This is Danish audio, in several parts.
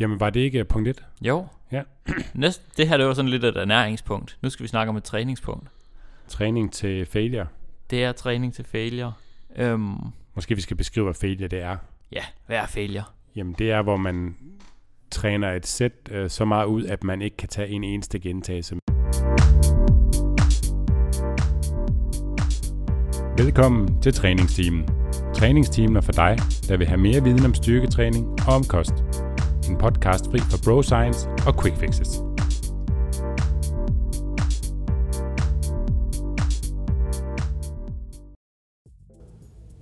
Jamen, var det ikke punkt 1? Jo. Ja. Næste, det her det var sådan lidt et ernæringspunkt. Nu skal vi snakke om et træningspunkt. Træning til failure. Det er træning til failure. Øhm, Måske vi skal beskrive, hvad failure det er. ja, hvad er failure? Jamen, det er, hvor man træner et sæt øh, så meget ud, at man ikke kan tage en eneste gentagelse. Velkommen til træningsteamen. Træningsteamen er for dig, der vil have mere viden om styrketræning og om kost. En podcast fri for bro science og quick fixes.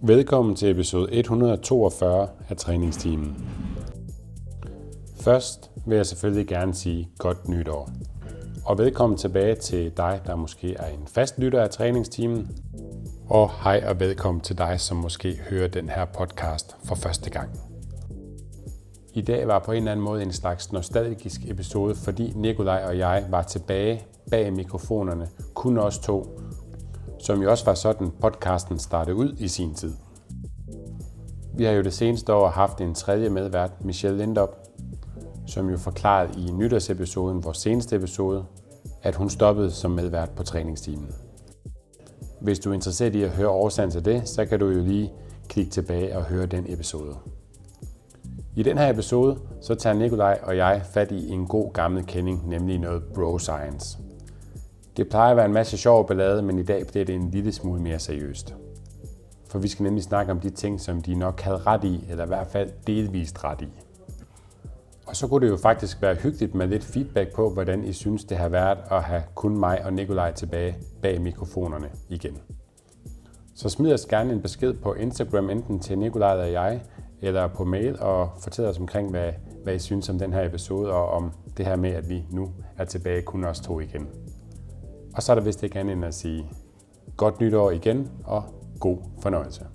Velkommen til episode 142 af træningsteamen. Først vil jeg selvfølgelig gerne sige godt nytår. Og velkommen tilbage til dig, der måske er en fast lytter af træningsteamen. Og hej og velkommen til dig, som måske hører den her podcast for første gang. I dag var på en eller anden måde en slags nostalgisk episode, fordi Nikolaj og jeg var tilbage bag mikrofonerne, kun os to, som jo også var sådan podcasten startede ud i sin tid. Vi har jo det seneste år haft en tredje medvært, Michelle Lindop, som jo forklarede i nytårsepisoden, vores seneste episode, at hun stoppede som medvært på træningstimen. Hvis du er interesseret i at høre årsagen til det, så kan du jo lige klikke tilbage og høre den episode. I den her episode, så tager Nikolaj og jeg fat i en god gammel kending, nemlig noget bro science. Det plejer at være en masse sjov ballade, men i dag bliver det en lille smule mere seriøst. For vi skal nemlig snakke om de ting, som de nok havde ret i, eller i hvert fald delvist ret i. Og så kunne det jo faktisk være hyggeligt med lidt feedback på, hvordan I synes, det har været at have kun mig og Nikolaj tilbage bag mikrofonerne igen. Så smid os gerne en besked på Instagram, enten til Nikolaj eller jeg, eller på mail, og fortæl os omkring, hvad, hvad I synes om den her episode, og om det her med, at vi nu er tilbage kun os to igen. Og så er der vist ikke andet end at sige godt nytår igen, og god fornøjelse.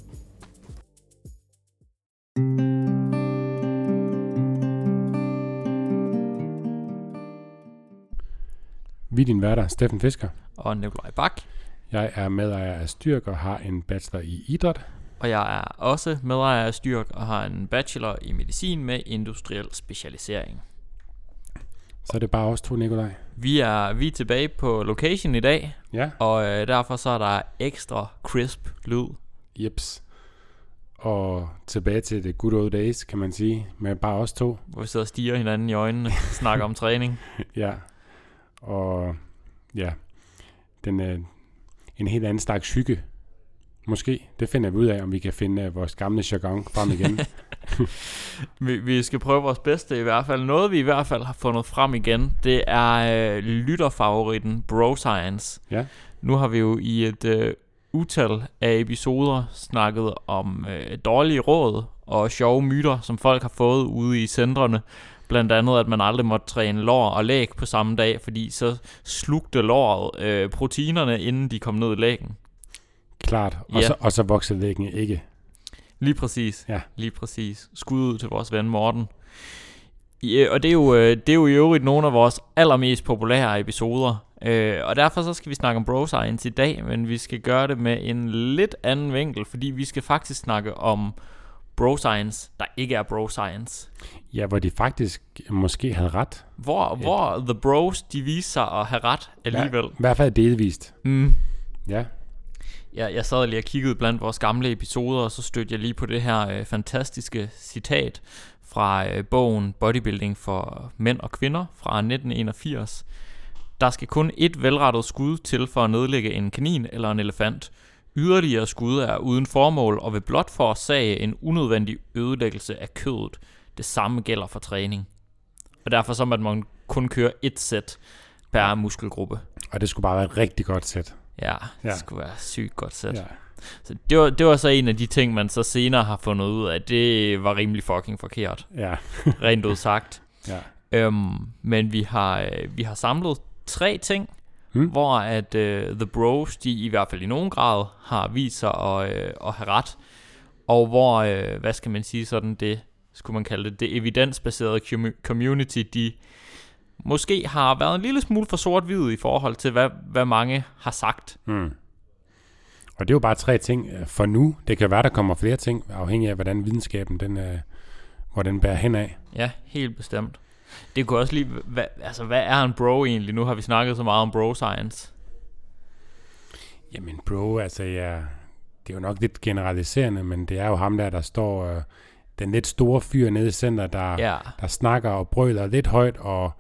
Vi er din værter, Steffen Fisker. Og Nikolaj Bak. Jeg er medejer af Styrk og har en bachelor i idræt. Og jeg er også medejer af Styrk og har en bachelor i medicin med industriel specialisering. Så er det bare os to, Nikolaj. Vi er, vi er tilbage på location i dag, Ja, og øh, derfor så er der ekstra crisp lyd. jeps. Og tilbage til det good old days, kan man sige, med bare os to. Hvor vi sidder og stiger hinanden i øjnene og snakker om træning. Ja, og ja, den er en helt anden slags hygge. Måske. Det finder vi ud af, om vi kan finde uh, vores gamle jargon frem igen. Vi, vi skal prøve vores bedste i hvert fald. Noget vi i hvert fald har fundet frem igen, det er øh, lytterfavoritten Bro Science. Ja. Nu har vi jo i et øh, utal af episoder snakket om øh, dårlige råd og sjove myter, som folk har fået ude i centrene. Blandt andet, at man aldrig måtte træne lår og læg på samme dag, fordi så slugte låret øh, proteinerne, inden de kom ned i lægen. Klart. Og, Ja. så, og så vokser læggene ikke. Lige præcis. Ja. Lige præcis. Skud ud til vores ven Morten. Ja, og det er, jo, øh, det er jo i øvrigt nogle af vores allermest populære episoder. Øh, og derfor så skal vi snakke om bro science i dag, men vi skal gøre det med en lidt anden vinkel, fordi vi skal faktisk snakke om bro science, der ikke er bro science. Ja, hvor de faktisk måske havde ret. Hvor, hvor the bros, de viser sig at have ret alligevel. I hvert fald delvist. Mm. Ja. Jeg, jeg sad lige og kiggede blandt vores gamle episoder, og så stødte jeg lige på det her øh, fantastiske citat fra øh, bogen Bodybuilding for mænd og kvinder fra 1981. Der skal kun et velrettet skud til for at nedlægge en kanin eller en elefant. Yderligere skud er uden formål og vil blot forårsage en unødvendig ødelæggelse af kødet. Det samme gælder for træning. Og derfor så man kun køre et sæt per muskelgruppe. Og det skulle bare være et rigtig godt sæt. Ja, det Ja. skulle være sygt godt sæt. Ja. Så det var, det var så en af de ting, man så senere har fundet ud af, det var rimelig fucking forkert, Ja. rent ud sagt. ja. Øhm, men vi har, øh, vi har samlet tre ting, Hmm. hvor at øh, The Bros, de i hvert fald i nogen grad, har vist sig at, øh, at have ret. Og hvor, øh, hvad skal man sige sådan, det skulle man kalde det, det evidensbaserede commu- community, de måske har været en lille smule for sort-hvid i forhold til, hvad, hvad mange har sagt. Mm. Og det er jo bare tre ting øh, for nu. Det kan være, der kommer flere ting, afhængig af, hvordan videnskaben den, øh, hvor den bærer hen af. Ja, helt bestemt. Det kunne også lige... Hvad, altså, hvad er en bro egentlig? Nu har vi snakket så meget om bro science. Jamen bro, altså ja, det er jo nok lidt generaliserende, men det er jo ham der, der står... Øh, den lidt store fyr nede i center, der, Ja, der snakker og brøler lidt højt og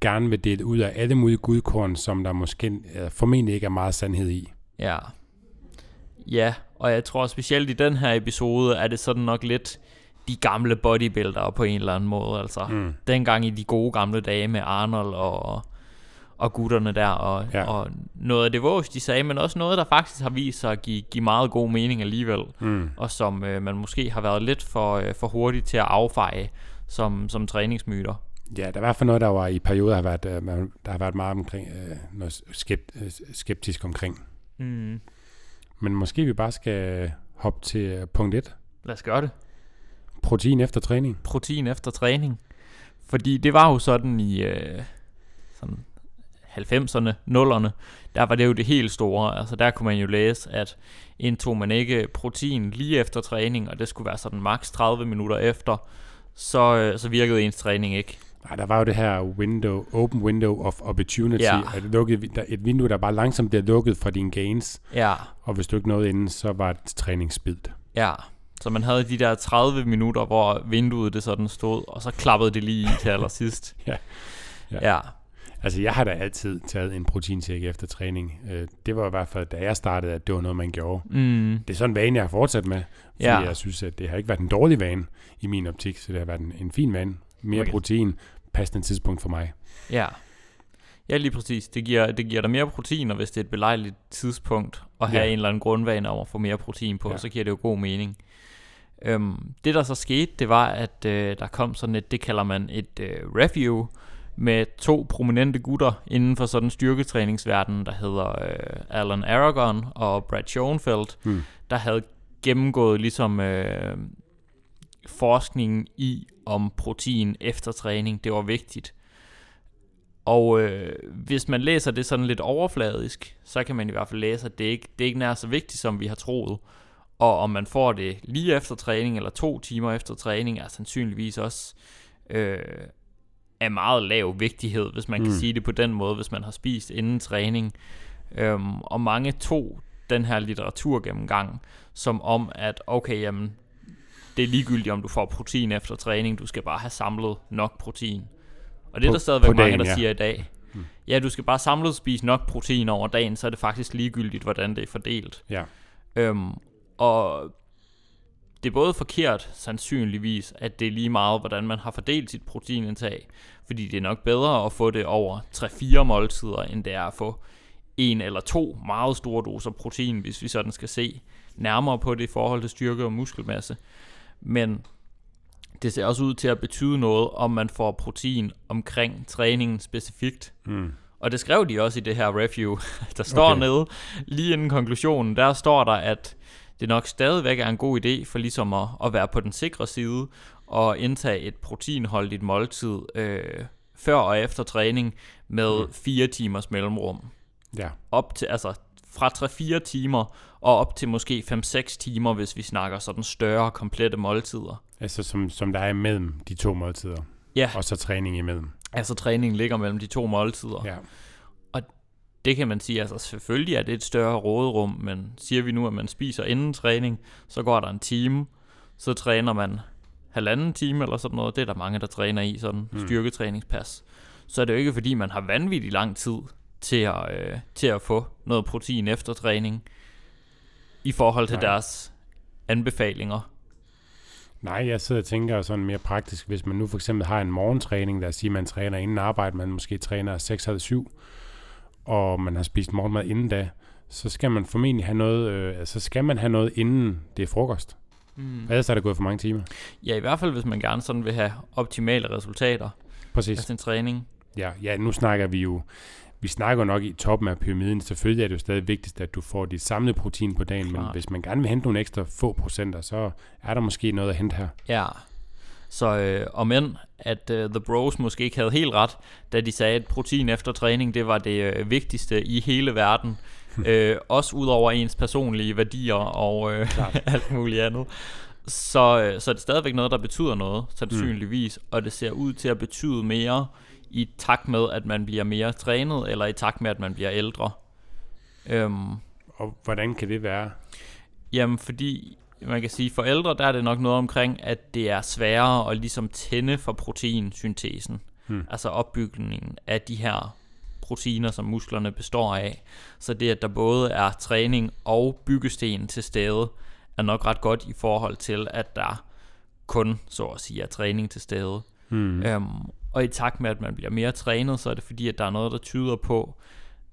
gerne vil dele ud af alle mulige gudkorn, som der måske øh, formentlig ikke er meget sandhed i. ja. Ja, og jeg tror specielt i den her episode, er det sådan nok lidt de gamle bodybuildere på en eller anden måde. Altså, Mm. dengang i de gode gamle dage med Arnold og, og gutterne der, og, Ja. og noget af det vås, de sagde, men også noget, der faktisk har vist sig at give, give meget god mening alligevel, Mm. og som øh, man måske har været lidt for, øh, for hurtigt til at affeje som, som træningsmyter. Ja, der er i hvert fald noget, der var i perioder, har været, øh, der har været meget omkring, øh, noget skept, øh, skeptisk omkring. Mm. Men måske vi bare skal hoppe til øh, punkt 1. Lad os gøre det. Protein efter træning. protein efter træning. Fordi det var jo sådan i øh, sådan 90'erne, 0'erne, der var det jo det helt store. Altså der kunne man jo læse, at indtog man ikke protein lige efter træning, og det skulle være sådan maks 30 minutter efter, så, øh, så virkede ens træning ikke. Nej, der var jo det her window, open window of opportunity. Ja. At lukket, et vindue, der bare langsomt bliver lukket for dine gains. Ja, Og hvis du ikke nåede inden, så var det træningsspild. ja. Så man havde de der 30 minutter, hvor vinduet det sådan stod, og så klappede det lige i til allersidst. Ja. Ja. ja. Altså, jeg har da altid taget en proteinshake efter træning. Øh, Det var i hvert fald, da jeg startede, at det var noget, man gjorde. Mm, Det er sådan en vane, jeg har fortsat med. Fordi Ja. jeg synes, at det har ikke været en dårlig vane i min optik, så det har været en, en fin vane. Mere Okay. protein, passende tidspunkt for mig. Ja. Ja, lige præcis. Det giver, det giver dig mere protein, og hvis det er et belejligt tidspunkt at have Ja. en eller anden grundvane om at få mere protein på, Ja. så giver det jo god mening. Øhm, det der så skete, det var, at øh, der kom sådan et, det kalder man et øh, review, med to prominente gutter inden for sådan styrketræningsverdenen, der hedder øh, Alan Aragon og Brad Schoenfeld, Hmm. der havde gennemgået ligesom øh, forskningen i, om protein efter træning, det var vigtigt. Og øh, hvis man læser det sådan lidt overfladisk, så kan man i hvert fald læse, at det ikke det er ikke nær så vigtigt, som vi har troet. Og om man får det lige efter træning, eller to timer efter træning, er sandsynligvis også øh, af meget lav vigtighed, hvis man mm. kan sige det på den måde, hvis man har spist inden træning. Øhm, og mange tog den her litteratur gennemgang, som om, at okay, jamen, det er ligegyldigt, om du får protein efter træning, du skal bare have samlet nok protein. Og det er På- der stadigvæk på mange, dagen, der ja. siger i dag. Mm. Ja, du skal bare samlet spise nok protein over dagen, så er det faktisk ligegyldigt, hvordan det er fordelt. Ja. Øhm, og det er både forkert, sandsynligvis, at det er lige meget, hvordan man har fordelt sit proteinindtag, fordi det er nok bedre at få det over 3-4 måltider, end det er at få en eller to meget store doser protein, hvis vi sådan skal se nærmere på det i forhold til styrke og muskelmasse. Men det ser også ud til at betyde noget, om man får protein omkring træningen specifikt. Mm. Og det skrev de også i det her review. Der står Okay. nede, lige inden konklusionen, der står der, at det nok stadigvæk er en god idé for ligesom at, at være på den sikre side og indtage et proteinholdigt måltid øh, før og efter træning med Mm. 4 timers mellemrum. Ja. Op til, altså fra 3-4 timer og op til måske 5-6 timer, hvis vi snakker sådan større, komplette måltider. Altså som, som der er imellem de to måltider. Ja, Og så træning imellem. altså træningen ligger mellem de to måltider. Ja. Det kan man sige, altså selvfølgelig er det et større råderum, men siger vi nu, at man spiser inden træning, så går der en time, så træner man halvanden time eller sådan noget. Det er der mange, der træner i, sådan mm. styrketræningspas. Så er det jo ikke, fordi man har vanvittig lang tid til at, øh, til at få noget protein efter træning, i forhold til Nej. Deres anbefalinger. Nej, jeg sidder og tænker sådan mere praktisk, hvis man nu for eksempel har en morgentræning, lad os sige, man træner inden arbejde, man måske træner 6 eller 7, og man har spist morgenmad inden da, så skal man formentlig have noget, øh, altså skal man have noget inden det er frokost. Mm. Ellers er der gået for mange timer. Ja, i hvert fald, hvis man gerne sådan vil have optimale resultater Præcis. af sin træning. Ja, ja, nu snakker vi jo, vi snakker nok i toppen af pyramiden. Selvfølgelig er det jo stadig vigtigst, at du får dit samlede protein på dagen, men Klart. hvis man gerne vil hente nogle ekstra få procenter, så er der måske noget at hente her. Ja. Så øh, om end, at øh, The Bros måske ikke havde helt ret, da de sagde, at protein efter træning, det var det øh, vigtigste i hele verden. øh, også ud over ens personlige værdier og øh, alt muligt andet. så, øh, så er det stadigvæk noget, der betyder noget, sandsynligvis, mm. og det ser ud til at betyde mere i takt med, at man bliver mere trænet, eller i takt med, at man bliver ældre. Øhm, og hvordan kan det være? Jamen, fordi man kan sige, for ældre, der er det nok noget omkring, at det er sværere at ligesom tænde for proteinsyntesen. Hmm. Altså opbygningen af de her proteiner, som musklerne består af. Så det, at der både er træning og byggesten til stede, er nok ret godt i forhold til, at der kun, så at sige, er træning til stede. Hmm. Øhm, og i takt med, at man bliver mere trænet, så er det fordi, at der er noget, der tyder på,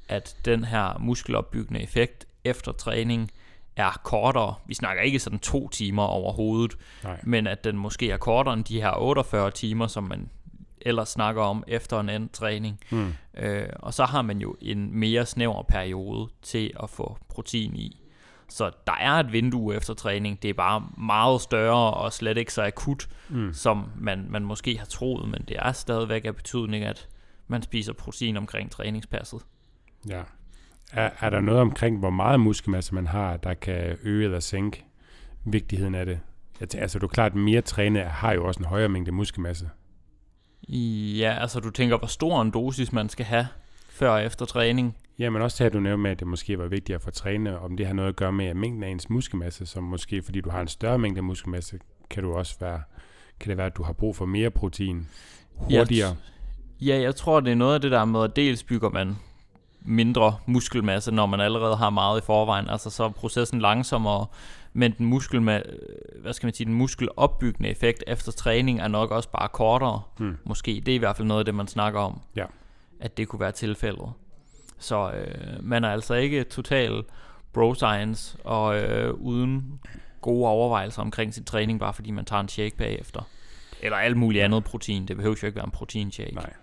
at den her muskelopbyggende effekt efter træning er kortere. Vi snakker ikke sådan to timer overhovedet, Nej. men at den måske er kortere end de her 48 timer, som man ellers snakker om efter en anden træning. Mm. Øh, og så har man jo en mere snæver periode til at få protein i. Så der er et vindue efter træning. Det er bare meget større og slet ikke så akut, mm. som man, man måske har troet, men det er stadigvæk af betydning, at man spiser protein omkring træningspasset. Ja. Er, er der noget omkring, hvor meget muskelmasse man har, der kan øge eller sænke vigtigheden af det? Altså, du er klart, at mere træne har jo også en højere mængde muskelmasse. Ja, altså du tænker, hvor stor en dosis man skal have før og efter træning. Ja, men også at du nævnte med, at det måske var vigtigt at få træne, om det har noget at gøre med at mængden af ens muskelmasse, som måske fordi du har en større mængde muskelmasse, kan du også være, kan det være, at du har brug for mere protein hurtigere? Ja, jeg tror, det er noget af det der med, at dels bygger man mindre muskelmasse, når man allerede har meget i forvejen. Altså så er processen langsommere, men den muskel med, hvad skal man sige, den muskelopbyggende effekt efter træning er nok også bare kortere. Hmm. Måske. Det er i hvert fald noget af det, man snakker om. Ja. At det kunne være tilfældet. Så øh, man er altså ikke total bro science og øh, uden gode overvejelser omkring sin træning, bare fordi man tager en shake bagefter. Eller alt muligt andet protein. Det behøver jo ikke være en protein shake. Nej.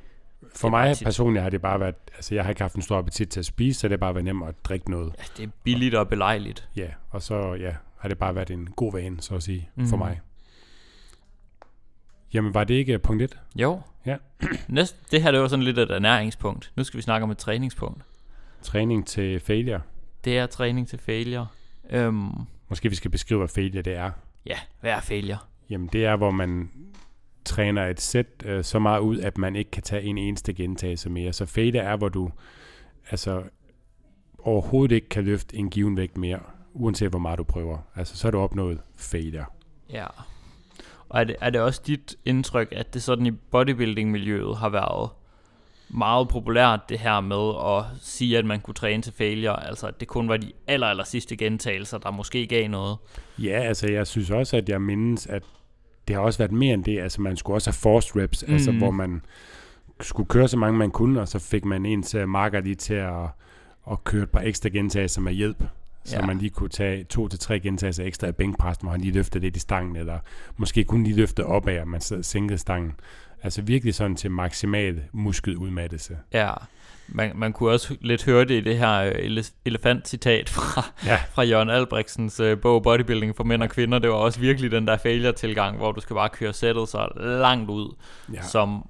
For mig personligt har det bare været, altså jeg har ikke haft en stor appetit til at spise, så det har bare været nemt at drikke noget. Ja, det er billigt og belejligt. Ja, og så ja, har det bare været en god vane, så at sige, mm. for mhm. mig. Jamen, var det ikke punkt 1? Jo. Ja. Næste, det her det var sådan lidt et ernæringspunkt. Nu skal vi snakke om et træningspunkt. Træning til failure. Det er træning til failure. Øhm, Måske vi skal beskrive, hvad failure det er. Ja, hvad er failure? Jamen, det er, hvor man træner et sæt øh, så meget ud, at man ikke kan tage en eneste gentagelse mere. Så failure er, hvor du altså overhovedet ikke kan løfte en given vægt mere, uanset hvor meget du prøver. Altså, så har du opnået failure. Ja. Og er det, er det også dit indtryk, at det sådan i bodybuilding-miljøet har været meget populært det her med at sige, at man kunne træne til failure, altså at det kun var de aller, aller sidste gentagelser, der måske gav noget? Ja, altså jeg synes også, at jeg mindes, at det har også været mere end det. Altså man skulle også have forced reps, mm. altså hvor man skulle køre så mange man kunne, og så fik man ens uh, marker lige til at, at køre et par ekstra gentagelser med hjælp. Så ja. man lige kunne tage to til tre gentagelser ekstra af bænkpres, hvor han lige løftede lidt i stangen, eller måske kun lige løfte op af, at man sænkede stangen. Altså virkelig sådan til maksimal muskeludmattelse. Ja, man, man kunne også lidt høre det i det her øh, elefant-citat fra, ja. fra Jørgen Albrechtsens uh, bog Bodybuilding for mænd og kvinder. Det var også virkelig den der failure-tilgang, hvor du skal bare køre sættet så langt ud, ja. som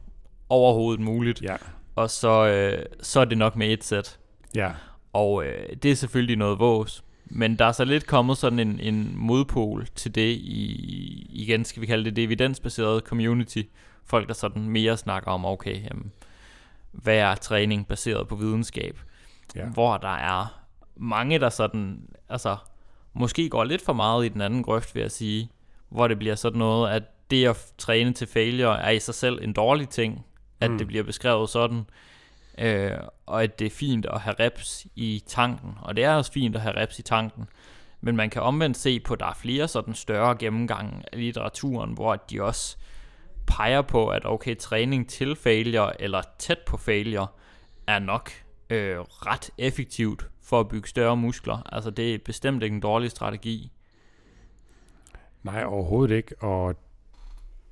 overhovedet muligt. Ja. Og så, uh, så er det nok med et sæt. Ja. Og uh, det er selvfølgelig noget vås. Men der er så lidt kommet sådan en, en modpol til det i, igen skal vi kalde det det evidensbaserede community. Folk, der sådan mere snakker om, okay, jamen, hvad er træning baseret på videnskab, ja. hvor der er mange, der sådan, altså, måske går lidt for meget i den anden grøft, vil jeg sige, hvor det bliver sådan noget, at det at træne til failure er i sig selv en dårlig ting, at mm. det bliver beskrevet sådan, øh, og at det er fint at have reps i tanken, og det er også fint at have reps i tanken, men man kan omvendt se på, at der er flere sådan større gennemgange af litteraturen, hvor de også peger på, at okay, træning til failure, eller tæt på failure, er nok øh, ret effektivt for at bygge større muskler. Altså det er bestemt ikke en dårlig strategi. Nej, overhovedet ikke. Og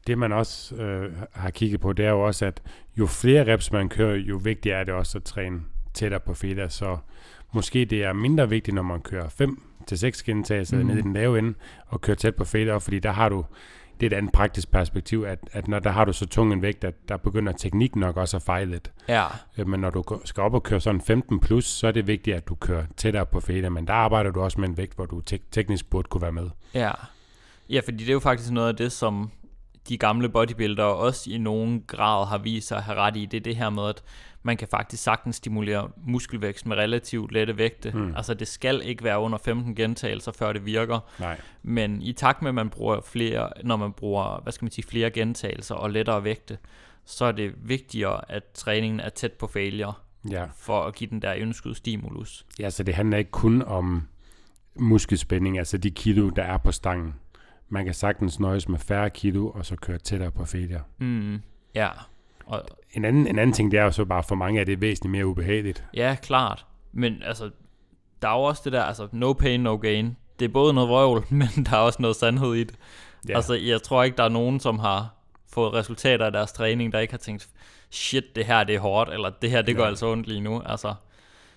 det man også øh, har kigget på, det er jo også, at jo flere reps man kører, jo vigtigere er det også at træne tættere på failure. Så måske det er mindre vigtigt, når man kører 5 til 6 gentagelser mm. ned i den lave ende, og kører tæt på failure, fordi der har du det er et andet praktisk perspektiv, at, at når der har du så tung en vægt, at der begynder teknik nok også at fejle lidt. Ja. Øh, men når du skal op og køre sådan 15 plus, så er det vigtigt, at du kører tættere på fader, men der arbejder du også med en vægt, hvor du te- teknisk burde kunne være med. Ja, Ja, fordi det er jo faktisk noget af det, som de gamle bodybuildere også i nogen grad har vist sig at have ret i. Det er det her med, at man kan faktisk sagtens stimulere muskelvækst med relativt lette vægte. Mm. Altså det skal ikke være under 15 gentagelser, før det virker. Nej. Men i takt med, at man bruger flere, når man bruger, hvad skal man sige, flere gentagelser og lettere vægte, så er det vigtigere, at træningen er tæt på failure, Ja. for at give den der ønskede stimulus. ja, så det handler ikke kun om muskelspænding, altså de kilo, der er på stangen. Man kan sagtens nøjes med færre kilo, og så køre tættere på failure. Mm, ja, og, En anden, en anden ting, det er jo så bare for mange, at det væsentligt mere ubehageligt. ja, klart. Men altså, der er jo også det der, altså no pain, no gain. Det er både noget vrøvl, men der er også noget sandhed i det. Ja. Altså, jeg tror ikke, der er nogen, som har fået resultater af deres træning, der ikke har tænkt, shit, det her det er hårdt, eller det her det gør Nej. altså ondt lige nu. Altså,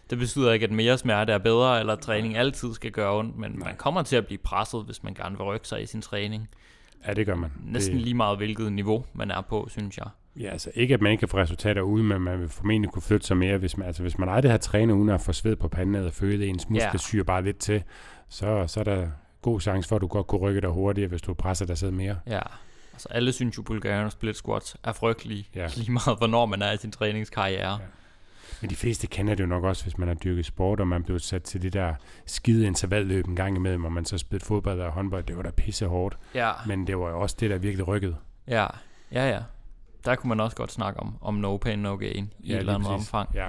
det betyder ikke, at mere smerte er bedre, eller at træning altid skal gøre ondt, men Nej. man kommer til at blive presset, hvis man gerne vil rykke sig i sin træning. Ja, det gør man. Næsten det, lige meget, hvilket niveau man er på, synes jeg. Ja, altså ikke, at man ikke kan få resultater ude, men man vil formentlig kunne flytte sig mere, hvis man, altså hvis man aldrig har trænet uden at få sved på panden, og føle ens muskler Ja. syre bare lidt til, så, så er der god chance for, at du godt kunne rykke dig hurtigere, hvis du presser dig selv mere. Ja, altså alle synes jo, Bulgarian split squats er frygtelige, Ja. lige meget hvornår man er i sin træningskarriere. Ja. Men de fleste kender det jo nok også, hvis man har dyrket sport, og man blev sat til det der skide intervalløb en gang imellem, og man så spillede fodbold og håndbold. Det var da pisse hårdt. Ja, Men det var jo også det, der virkelig rykkede. ja, ja, ja. Der kunne man også godt snakke om, om no pain, no gain i et eller andet omfang. Ja.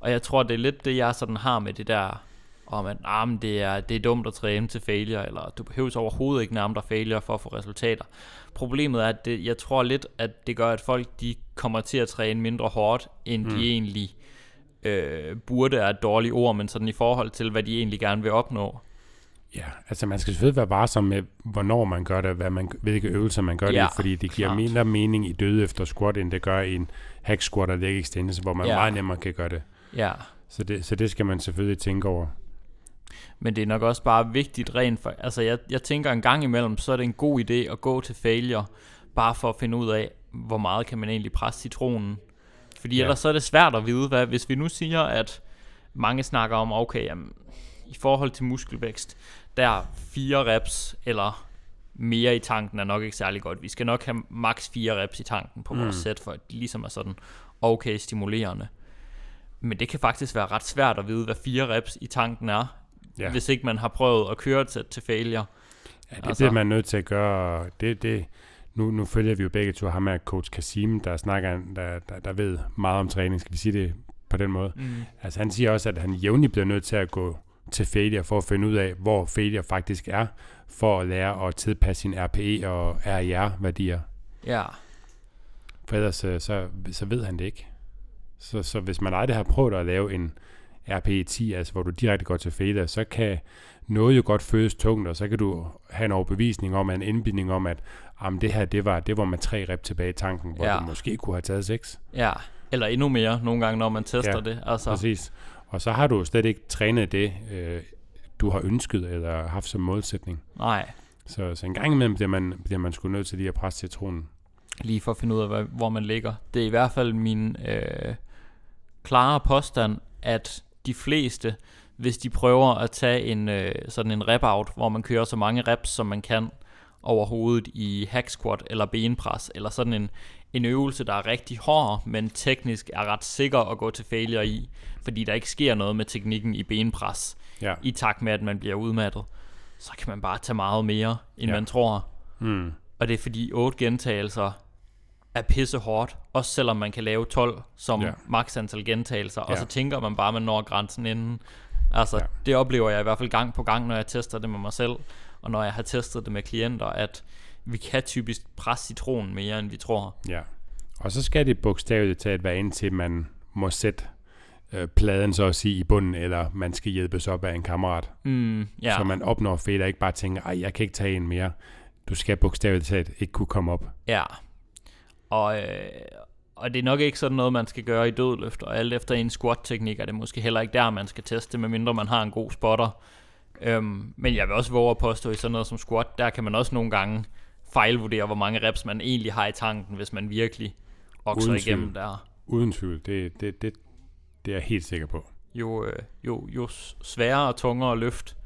Og jeg tror, det er lidt det, jeg sådan har med det der, om at ah, men det, er, det er dumt at træne til failure, eller du behøver overhovedet ikke nærme dig failure for at få resultater. Problemet er, at det, jeg tror lidt, at det gør, at folk de kommer til at træne mindre hårdt, end mm. de egentlig øh, burde er et dårligt ord, men sådan i forhold til, hvad de egentlig gerne vil opnå. Ja, altså man skal selvfølgelig være varsom med, hvornår man gør det, hvad man, hvilke øvelser man gør det Ja, i, fordi det giver klart. mindre mening i døde efter squat, end det gør i en hack squat og leg extension, hvor man Ja. meget nemmere kan gøre det. Ja, Så det, så det skal man selvfølgelig tænke over. men det er nok også bare vigtigt rent for, altså jeg, jeg tænker en gang imellem, så er det en god idé at gå til failure, bare for at finde ud af, hvor meget kan man egentlig presse citronen. Fordi Ja. ellers så er det svært at vide, hvad, hvis vi nu siger, at mange snakker om, okay, jamen, i forhold til muskelvækst, der er fire reps eller mere i tanken er nok ikke særlig godt. Vi skal nok have maks fire reps i tanken på vores Mm. sæt, for at det ligesom er sådan okay stimulerende. Men det kan faktisk være ret svært at vide, hvad fire reps i tanken er, Ja. hvis ikke man har prøvet at køre til, til failure. Ja, det altså. bliver man nødt til at gøre. Det, det, nu, nu følger vi jo begge to ham her, coach Kasim, der snakker, der, der, der ved meget om træning, skal vi sige det på den måde. Mm. Altså han siger også, at han jævnligt bliver nødt til at gå til failure for at finde ud af, hvor failure faktisk er, for at lære at tilpasse sine RPE og RIR-værdier. Ja, For ellers øh, så, så ved han det ikke. Så, så hvis man aldrig har prøvet at lave en RPE 10, altså hvor du direkte går til failure, så kan noget jo godt føles tungt, og så kan du have en overbevisning om, en indbindning om, at jamen, det her, det var, det var med tre rep tilbage i tanken, hvor Ja. du måske kunne have taget seks. ja. Eller endnu mere nogle gange, når man tester Ja, det. Altså, Præcis. Og så har du slet ikke trænet det, øh, du har ønsket eller haft som målsætning. nej, Så, så en gang imellem bliver man, bliver man sgu nødt til lige at presse citronen. lige for at finde ud af, hvad, hvor man ligger. Det er i hvert fald min øh, klare påstand, at de fleste, hvis de prøver at tage en øh, sådan en rep-out, hvor man kører så mange reps, som man kan over hovedet i hack squat eller benpres, eller sådan en, en øvelse, der er rigtig hård, men teknisk er ret sikker at gå til failure i, fordi der ikke sker noget med teknikken i benpres, Ja. i takt med, at man bliver udmattet, så kan man bare tage meget mere, end Ja. man tror. Mm. Og det er fordi 8 gentagelser er pisse hårdt, også selvom man kan lave 12 som Ja. maks antal gentagelser, og Ja. så tænker man bare, at man når grænsen inden. Altså, Ja. det oplever jeg i hvert fald gang på gang, når jeg tester det med mig selv, og når jeg har testet det med klienter, at vi kan typisk presse citronen mere, end vi tror. Ja, og så skal det bogstaveligt talt være indtil man må sætte øh, pladen så at sige i bunden, eller man skal hjælpes op af en kammerat, Mm, ja, så man opnår fedt og ikke bare tænker, ej, jeg kan ikke tage en mere. Du skal bogstaveligt talt ikke kunne komme op. ja. Og, øh, og det er nok ikke sådan noget, man skal gøre i dødløft, og alt efter en squat-teknik er det måske heller ikke der, man skal teste, medmindre man har en god spotter. Øhm, men jeg vil også våge at påstå, i sådan noget som squat, der kan man også nogle gange fejlvurdere, hvor mange reps man egentlig har i tanken, hvis man virkelig okser Uden igennem tvivl. der. Uden tvivl, det, det, det, det er jeg helt sikker på. Jo, øh, jo, jo sværere og tungere løft,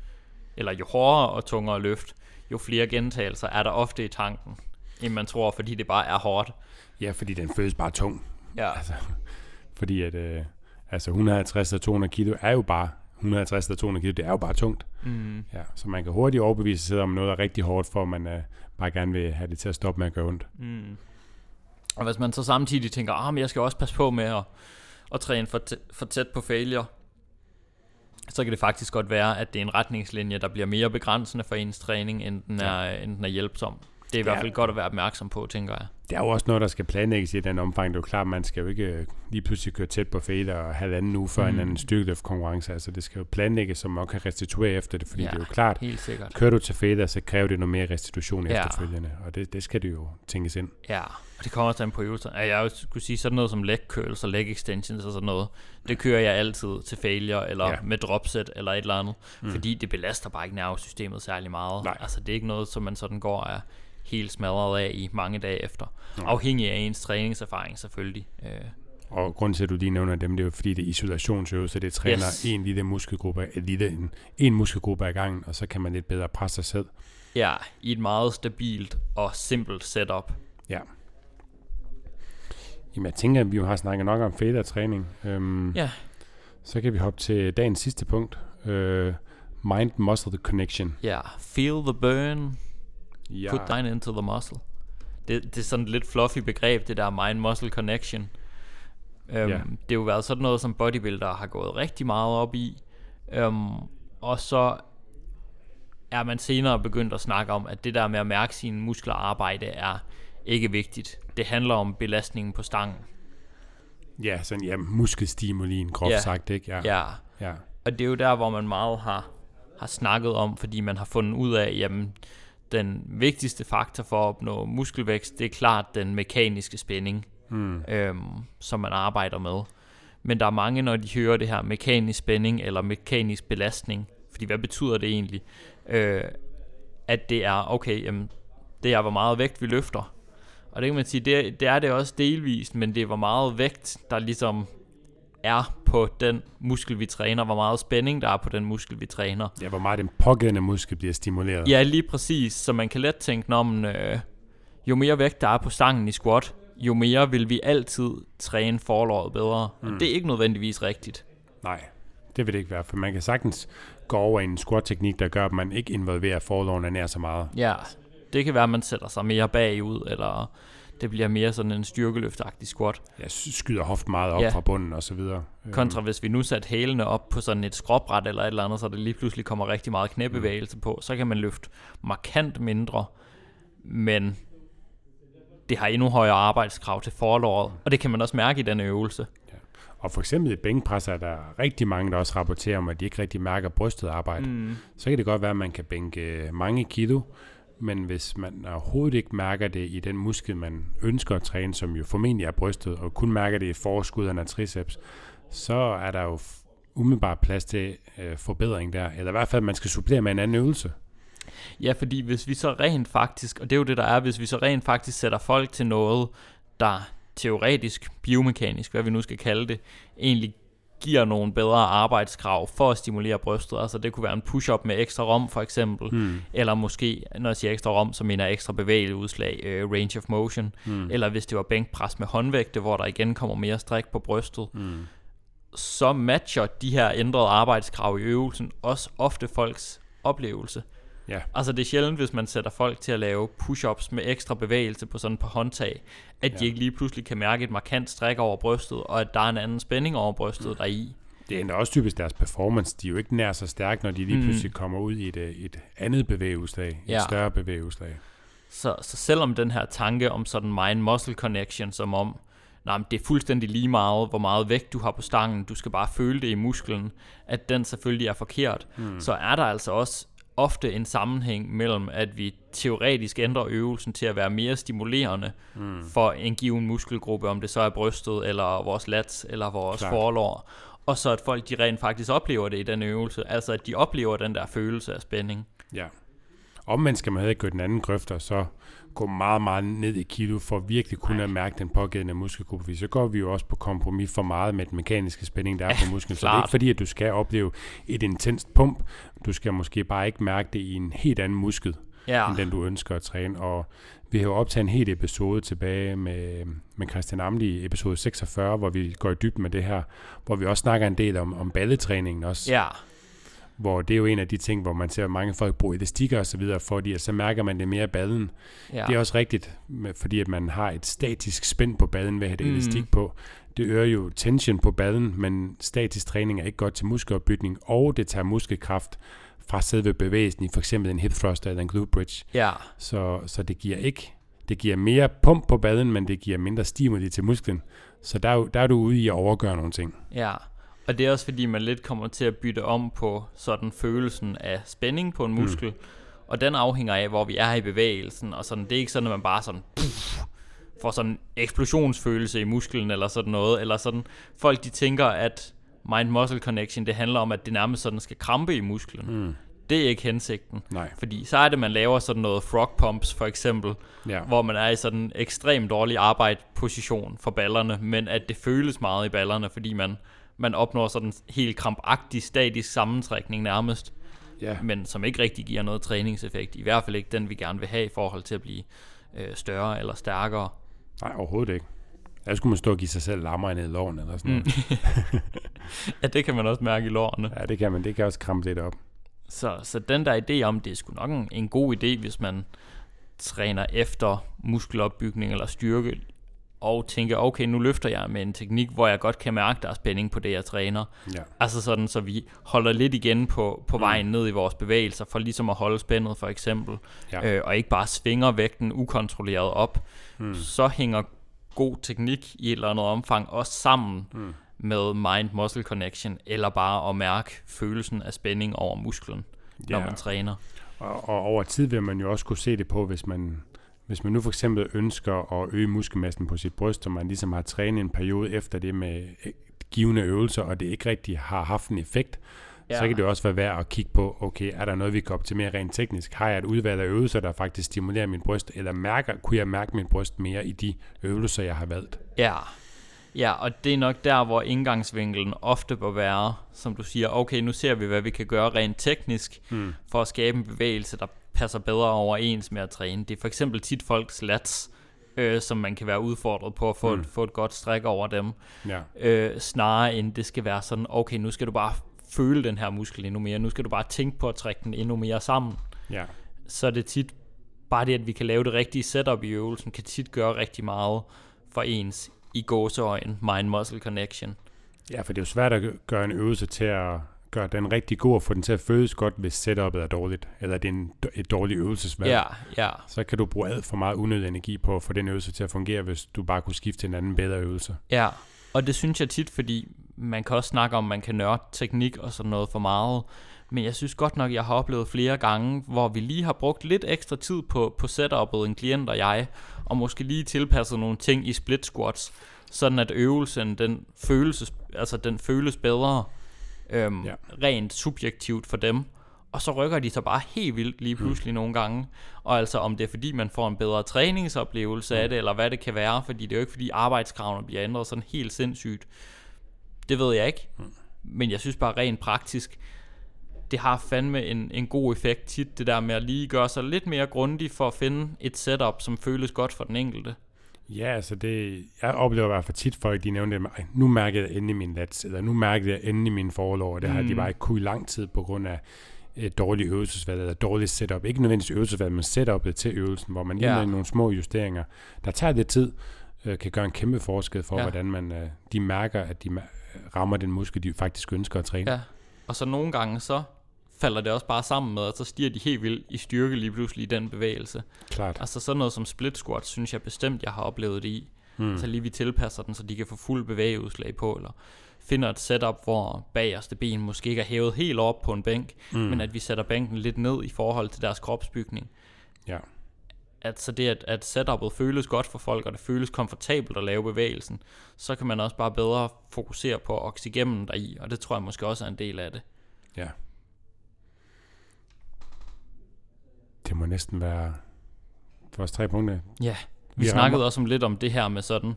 eller jo hårdere og tungere løft, jo flere gentagelser er der ofte i tanken, end man tror, fordi det bare er hårdt. Ja, fordi den føles bare tung. Ja, Altså, fordi at, øh, altså 150 og 200 kilo er jo bare, 150 og 200 kilo, det er jo bare tungt. mm, Ja, så man kan hurtigt overbevise sig om noget er rigtig hårdt, for man øh, bare gerne vil have det til at stoppe med at gøre ondt. mm. Og hvis man så samtidig tænker, ah, men jeg skal også passe på med at, at træne for, tæ- for tæt på failure, så kan det faktisk godt være, at det er en retningslinje, der bliver mere begrænsende for ens træning, end den er, end den er hjælpsom. Det er i hvert Ja. fald godt at være opmærksom på, tænker jeg. Det er jo også noget, der skal planlægges i den omfang. Det er jo klart, man skal jo ikke øh, lige pludselig køre tæt på fader og halvanden uge før Mm. en anden styrkeløftkonkurrence. Altså det skal jo planlægges, så man kan restituere efter det, fordi Ja. det er jo klart, Helt sikkert. kører du til fader, så kræver det noget mere restitution Ja. efterfølgende, og det, det skal det jo tænkes ind. Ja, og det kommer også an på øvelser. Ja, Jeg skulle sige sådan noget som leg curls og leg extensions og sådan noget. Det kører jeg altid til failure, eller Ja. med dropset eller et eller andet. Mm. Fordi det belaster bare ikke nervesystemet særlig meget. Nej. Altså det er ikke noget, som man sådan går af helt smadret af i mange dage efter. Nej. Afhængig af ens træningserfaring selvfølgelig. Øh, Og grund til, at du lige nævner dem, det er jo fordi, det er isolationsøvelser. Det træner Yes. en lille muskelgruppe, en, lille, en, en muskelgruppe ad gangen, og så kan man lidt bedre presse sig selv. ja, i et meget stabilt og simpelt setup. Ja. Jamen, jeg tænker, at vi jo har snakket nok om fader-træning. Øhm, Ja. Så kan vi hoppe til dagens sidste punkt. Øh, Mind-muscle connection. Ja, feel the burn, Ja, Put thine into the muscle. Det, det er sådan et lidt fluffy begreb, det der mind-muscle connection. Um, Ja. Det er jo været sådan noget, som bodybuilder har gået rigtig meget op i. Um, og så er man senere begyndt at snakke om, at det der med at mærke sine muskler arbejde er ikke vigtigt. Det handler om belastningen på stangen. ja, sådan, ja, muskelstimulien, groft Ja. sagt, ikke? Ja. Ja, ja. Og det er jo der, hvor man meget har, har snakket om, fordi man har fundet ud af, jamen, den vigtigste faktor for at opnå muskelvækst, det er klart den mekaniske spænding, Mm. øhm, som man arbejder med. Men der er mange, når de hører det her mekanisk spænding eller mekanisk belastning, fordi hvad betyder det egentlig? Øh, at det er, okay, jamen, det er, hvor meget vægt vi løfter. Og det kan man sige, det, det er det også delvist, men det er, hvor meget vægt, der ligesom er på den muskel, vi træner, hvor meget spænding der er på den muskel, vi træner. ja, hvor meget den pågældende muskel bliver stimuleret. Ja, lige præcis. Så man kan let tænke, om øh, jo mere vægt der er på stangen i squat, jo mere vil vi altid træne forlåret bedre. Mm. Og det er ikke nødvendigvis rigtigt. Nej, det vil det ikke være, for man kan sagtens gå over i en squat-teknik, der gør, at man ikke involverer forlovene nær så meget. Ja, det kan være, at man sætter sig mere bagud, eller det bliver mere sådan en styrkeløftagtig squat. Jeg skyder hoften meget op Ja. fra bunden og så videre. Kontra hvis vi nu satte hælene op på sådan et skråbræt eller et eller andet, så der lige pludselig kommer rigtig meget knæbevægelse på, så kan man løfte markant mindre, men det har endnu højere arbejdskrav til forlåret, og det kan man også mærke i den øvelse. Og for eksempel i bænkpres er der rigtig mange, der også rapporterer om, at de ikke rigtig mærker brystet arbejde. Mm. Så kan det godt være, at man kan bænke mange kilo, men hvis man overhovedet ikke mærker det i den muskel, man ønsker at træne, som jo formentlig er brystet, og kun mærker det i forskudderne af triceps, så er der jo umiddelbart plads til øh, forbedring der. Eller i hvert fald, at man skal supplere med en anden øvelse. Ja, fordi hvis vi så rent faktisk, og det er jo det der er, hvis vi så rent faktisk sætter folk til noget, der teoretisk, biomekanisk, hvad vi nu skal kalde det, egentlig giver nogle bedre arbejdskrav for at stimulere brystet. Altså det kunne være en push-up med ekstra rom for eksempel, Hmm. eller måske, når jeg siger ekstra rom, så mener jeg ekstra bevægelighedsudslag, øh, range of motion, Hmm. eller hvis det var bænkpres med håndvægte, hvor der igen kommer mere stræk på brystet, Hmm. så matcher de her ændrede arbejdskrav i øvelsen også ofte folks oplevelse. Ja. Altså det er sjældent, hvis man sætter folk til at lave push-ups med ekstra bevægelse på sådan et par håndtag, at Ja. de ikke lige pludselig kan mærke et markant stræk over brystet, og at der er en anden spænding over brystet der i. Det ændrer også typisk deres performance. De er jo ikke nær så stærke, når de lige Mm. pludselig kommer ud i et, øh, et andet bevægeudslag, et Ja. større bevægeudslag. Så, så selvom den her tanke om sådan mind-muscle connection, som om, nej, men det er fuldstændig lige meget, hvor meget vægt du har på stangen, du skal bare føle det i musklen, at den selvfølgelig er forkert, Hmm. så er der altså også ofte en sammenhæng mellem, at vi teoretisk ændrer øvelsen til at være mere stimulerende Hmm. for en given muskelgruppe, om det så er brystet, eller vores lats, eller vores Klart. forlår, og så at folk de rent faktisk oplever det i den øvelse, altså at de oplever den der følelse af spænding. Ja. Omvendt skal man heller ikke gå den anden grøft, og så gå meget, meget ned i kilo, for virkelig kun Nej. at mærke den pågældende muskelgruppe. Fordi så går vi jo også på kompromis for meget med den mekaniske spænding, der er på musklen. så det er ikke fordi, at du skal opleve et intenst pump. Du skal måske bare ikke mærke det i en helt anden muskel. ja. end den du ønsker at træne. Og vi har jo optaget en helt episode tilbage med, med Christian Amli, episode 46, hvor vi går i dybden med det her, hvor vi også snakker en del om, om balletræningen også. Ja. Hvor det er jo en af de ting, hvor man ser mange folk bruge elastikker og så videre, fordi at så mærker man det mere af ballen. Ja. Det er også rigtigt, fordi at man har et statisk spænd på ballen ved at have det Mm. elastik på. Det øger jo tension på ballen, men statisk træning er ikke godt til muskelopbygning, og det tager muskelkraft fra selve bevægelsen i for eksempel en hip thruster eller en glute bridge. Ja. Så, så det giver ikke det giver mere pump på ballen, men det giver mindre stimuli til musklen. Så der er, der er du ude i at overgøre nogle ting. Ja, og det er også fordi, man lidt kommer til at bytte om på sådan følelsen af spænding på en muskel, mm. og den afhænger af, hvor vi er i bevægelsen, og sådan, det er ikke sådan, at man bare sådan puff, får sådan en eksplosionsfølelse i musklen, eller sådan noget, eller sådan, folk de tænker, at mind-muscle connection, det handler om, at det nærmest sådan skal krampe i musklen. Mm. Det er ikke hensigten. Nej. Fordi så er det, man laver sådan noget frog pumps, for eksempel, Ja. hvor man er i sådan en ekstremt dårlig arbejdsposition for ballerne, men at det føles meget i ballerne, fordi man, man opnår sådan en helt krampagtig statisk sammentrækning nærmest, ja. men som ikke rigtig giver noget træningseffekt. I hvert fald ikke den, vi gerne vil have i forhold til at blive øh, større eller stærkere. Nej, overhovedet ikke. Der skulle man stå og give sig selv lammer ned i loven eller sådan noget. Mm. ja, det kan man også mærke i lårene. Ja, det kan man. Det kan også krampe lidt op. Så, så den der idé om, det er sgu nok en, en god idé, hvis man træner efter muskelopbygning eller styrke, og tænker, okay, nu løfter jeg med en teknik, hvor jeg godt kan mærke, der er spænding på det, jeg træner. Ja. Altså sådan, så vi holder lidt igen på, på Mm. vejen ned i vores bevægelser, for ligesom at holde spændet for eksempel, Ja. øh, og ikke bare svinger vægten ukontrolleret op. Mm. Så hænger god teknik i et eller andet omfang også sammen Mm. med mind-muscle connection, eller bare at mærke følelsen af spænding over musklen, når Ja. man træner. Og, og over tid vil man jo også kunne se det på, hvis man, hvis man nu for eksempel ønsker at øge muskelmassen på sit bryst, og man ligesom har trænet en periode efter det med øh, givende øvelser, og det ikke rigtig har haft en effekt, ja. så kan det også være værd at kigge på, okay, er der noget, vi kan optimere rent teknisk? Har jeg et udvalg af øvelser, der faktisk stimulerer min bryst, eller mærker, kunne jeg mærke min bryst mere i de øvelser, jeg har valgt? Ja. Ja, og det er nok der, hvor indgangsvinkelen ofte bør være, som du siger, okay, nu ser vi, hvad vi kan gøre rent teknisk, Mm. for at skabe en bevægelse, der passer bedre overens med at træne. Det er for eksempel tit folks lats, øh, som man kan være udfordret på at få, Mm. et, få et godt stræk over dem, Ja. øh, snarere end det skal være sådan, okay, nu skal du bare føle den her muskel endnu mere, nu skal du bare tænke på at trække den endnu mere sammen. Ja. Så er det tit, bare det, at vi kan lave det rigtige setup i øvelsen, kan tit gøre rigtig meget for ens i gåseøjen mind-muscle connection. Ja, for det er jo svært at gøre en øvelse til at gøre den rigtig god og få den til at føles godt, hvis setupet er dårligt, eller det er en, et dårligt øvelsesvalg. Ja, ja, Så kan du bruge alt for meget unødig energi på at få den øvelse til at fungere, hvis du bare kunne skifte til en anden bedre øvelse. ja. Og det synes jeg tit, fordi man kan også snakke om, at man kan nørde teknik og sådan noget for meget. Men jeg synes godt nok, jeg har oplevet flere gange, hvor vi lige har brugt lidt ekstra tid på, på setupet, en klient og jeg, og måske lige tilpasset nogle ting i split squats, sådan at øvelsen, den føles, altså den føles bedre, øhm, Ja. rent subjektivt for dem. Og så rykker de sig bare helt vildt lige pludselig mm. nogle gange. Og altså om det er fordi, man får en bedre træningsoplevelse mm. af det, eller hvad det kan være, fordi det er jo ikke fordi arbejdskravene bliver ændret sådan helt sindssygt. Det ved jeg ikke. Mm. Men jeg synes bare rent praktisk, det har fandme en, en god effekt tit, det der med at lige gøre sig lidt mere grundig for at finde et setup, som føles godt for den enkelte. Ja, altså det, jeg oplever i hvert fald tit folk, de nævner det, "Ej, nu mærker jeg endelig min lats, eller nu mærker jeg endelig min forlov, og det har de Mm. bare ikke kunne i lang tid på grund af et dårligt øvelsesvalg, eller dårligt setup. Ikke nødvendigvis øvelsesvalg, men setupet til øvelsen, hvor man lige Ja. nogle små justeringer, der tager lidt tid, øh, kan gøre en kæmpe forskel for, ja. Hvordan man, øh, de mærker, at de rammer den muskel, de faktisk ønsker at træne. Ja. Og så nogle gange så falder det også bare sammen med, at så stiger de helt vildt i styrke lige pludselig i den bevægelse. Klart. Altså sådan noget som split squat, synes jeg bestemt, jeg har oplevet det i. Mm. Så lige vi tilpasser den, så de kan få fuld bevægeudslag på, eller finder et setup, hvor bagerste ben måske ikke er hævet helt op på en bænk, Mm. men at vi sætter bænken lidt ned i forhold til deres kropsbygning. Ja. At så det, at, at setupet føles godt for folk, og det føles komfortabelt at lave bevægelsen, så kan man også bare bedre fokusere på oxygemen deri, og det tror jeg måske også er en del af det. Ja. Det må næsten være vores tre punkter. Ja, vi, Vi snakkede rammer- også om lidt om det her med sådan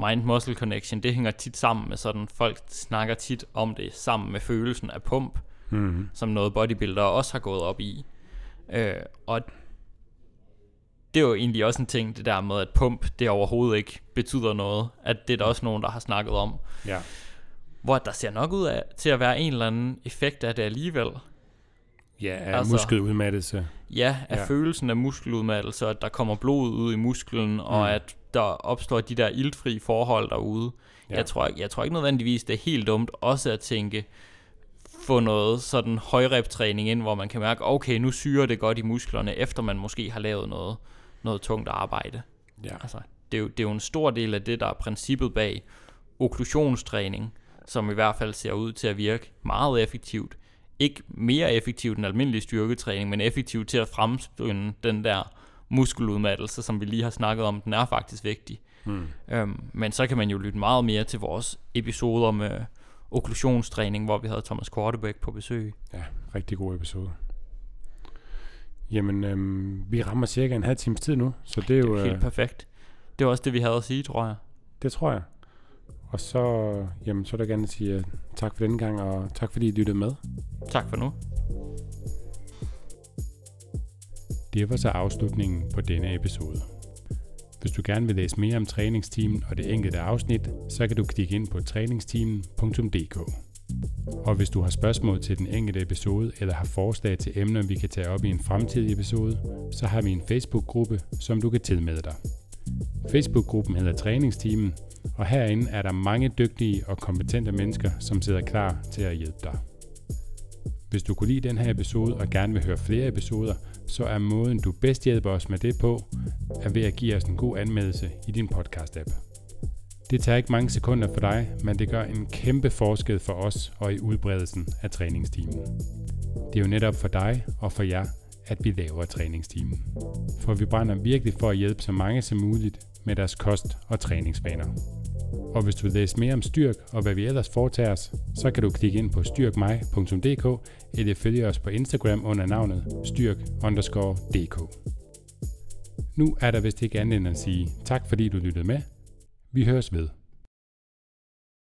mind-muscle connection. Det hænger tit sammen med sådan, folk snakker tit om det sammen med følelsen af pump, Mm-hmm. som noget bodybuildere også har gået op i. Øh, og det er jo egentlig også en ting, det der med, at pump, det overhovedet ikke betyder noget. At det er der også nogen, der har snakket om. Ja. Hvor der ser nok ud af til at være en eller anden effekt af det alligevel. Ja, af altså, muskeludmattelse. Ja, af ja. følelsen af muskeludmattelse, at der kommer blod ud i musklen, mm. og at der opstår de der iltfri forhold derude. Ja. Jeg, tror, jeg tror ikke nødvendigvis, det er helt dumt også at tænke, få noget sådan højrep-træning ind, hvor man kan mærke, okay, nu syrer det godt i musklerne, efter man måske har lavet noget, noget tungt arbejde. Ja. Altså, det, er jo, det er jo en stor del af det, der er princippet bag okklusionstræning, som i hvert fald ser ud til at virke meget effektivt. Ikke mere effektivt end almindelig styrketræning, men effektivt til at fremspænde den der muskeludmattelse, som vi lige har snakket om, den er faktisk vigtig. Hmm. Øhm, men så kan man jo lytte meget mere til vores episoder med okklusionstræning, hvor vi havde Thomas Kortebæk på besøg. Ja, rigtig god episode. Jamen, øhm, vi rammer cirka en halv times tid nu, så det er jo... Det er helt øh, perfekt. Det var også det, vi havde at sige, tror jeg. Det tror jeg. Og så, jamen, så vil jeg gerne sige uh, tak for denne gang, og tak fordi I lyttede med. Tak for nu. Det var så afslutningen på denne episode. Hvis du gerne vil læse mere om træningsteamen og det enkelte afsnit, så kan du klikke ind på træningsteamen.dk. Og hvis du har spørgsmål til den enkelte episode eller har forslag til emner, vi kan tage op i en fremtidig episode, så har vi en Facebook-gruppe, som du kan tilmelde dig. Facebook-gruppen hedder Træningsteamen, og herinde er der mange dygtige og kompetente mennesker, som sidder klar til at hjælpe dig. Hvis du kunne lide den her episode og gerne vil høre flere episoder, så er måden du bedst hjælper os med det på, er ved at give os en god anmeldelse i din podcast-app. Det tager ikke mange sekunder for dig, men det gør en kæmpe forskel for os og i udbredelsen af træningstimen. Det er jo netop for dig og for jer, at vi laver træningstimen. For vi brænder virkelig for at hjælpe så mange som muligt med deres kost- og træningsvaner. Og hvis du vil læse mere om Styrk og hvad vi ellers foretager os, så kan du klikke ind på styrkmej.dk eller følge os på Instagram under navnet styrk_dk. Nu er der vist ikke andet end at sige tak fordi du lyttede med. Vi høres ved.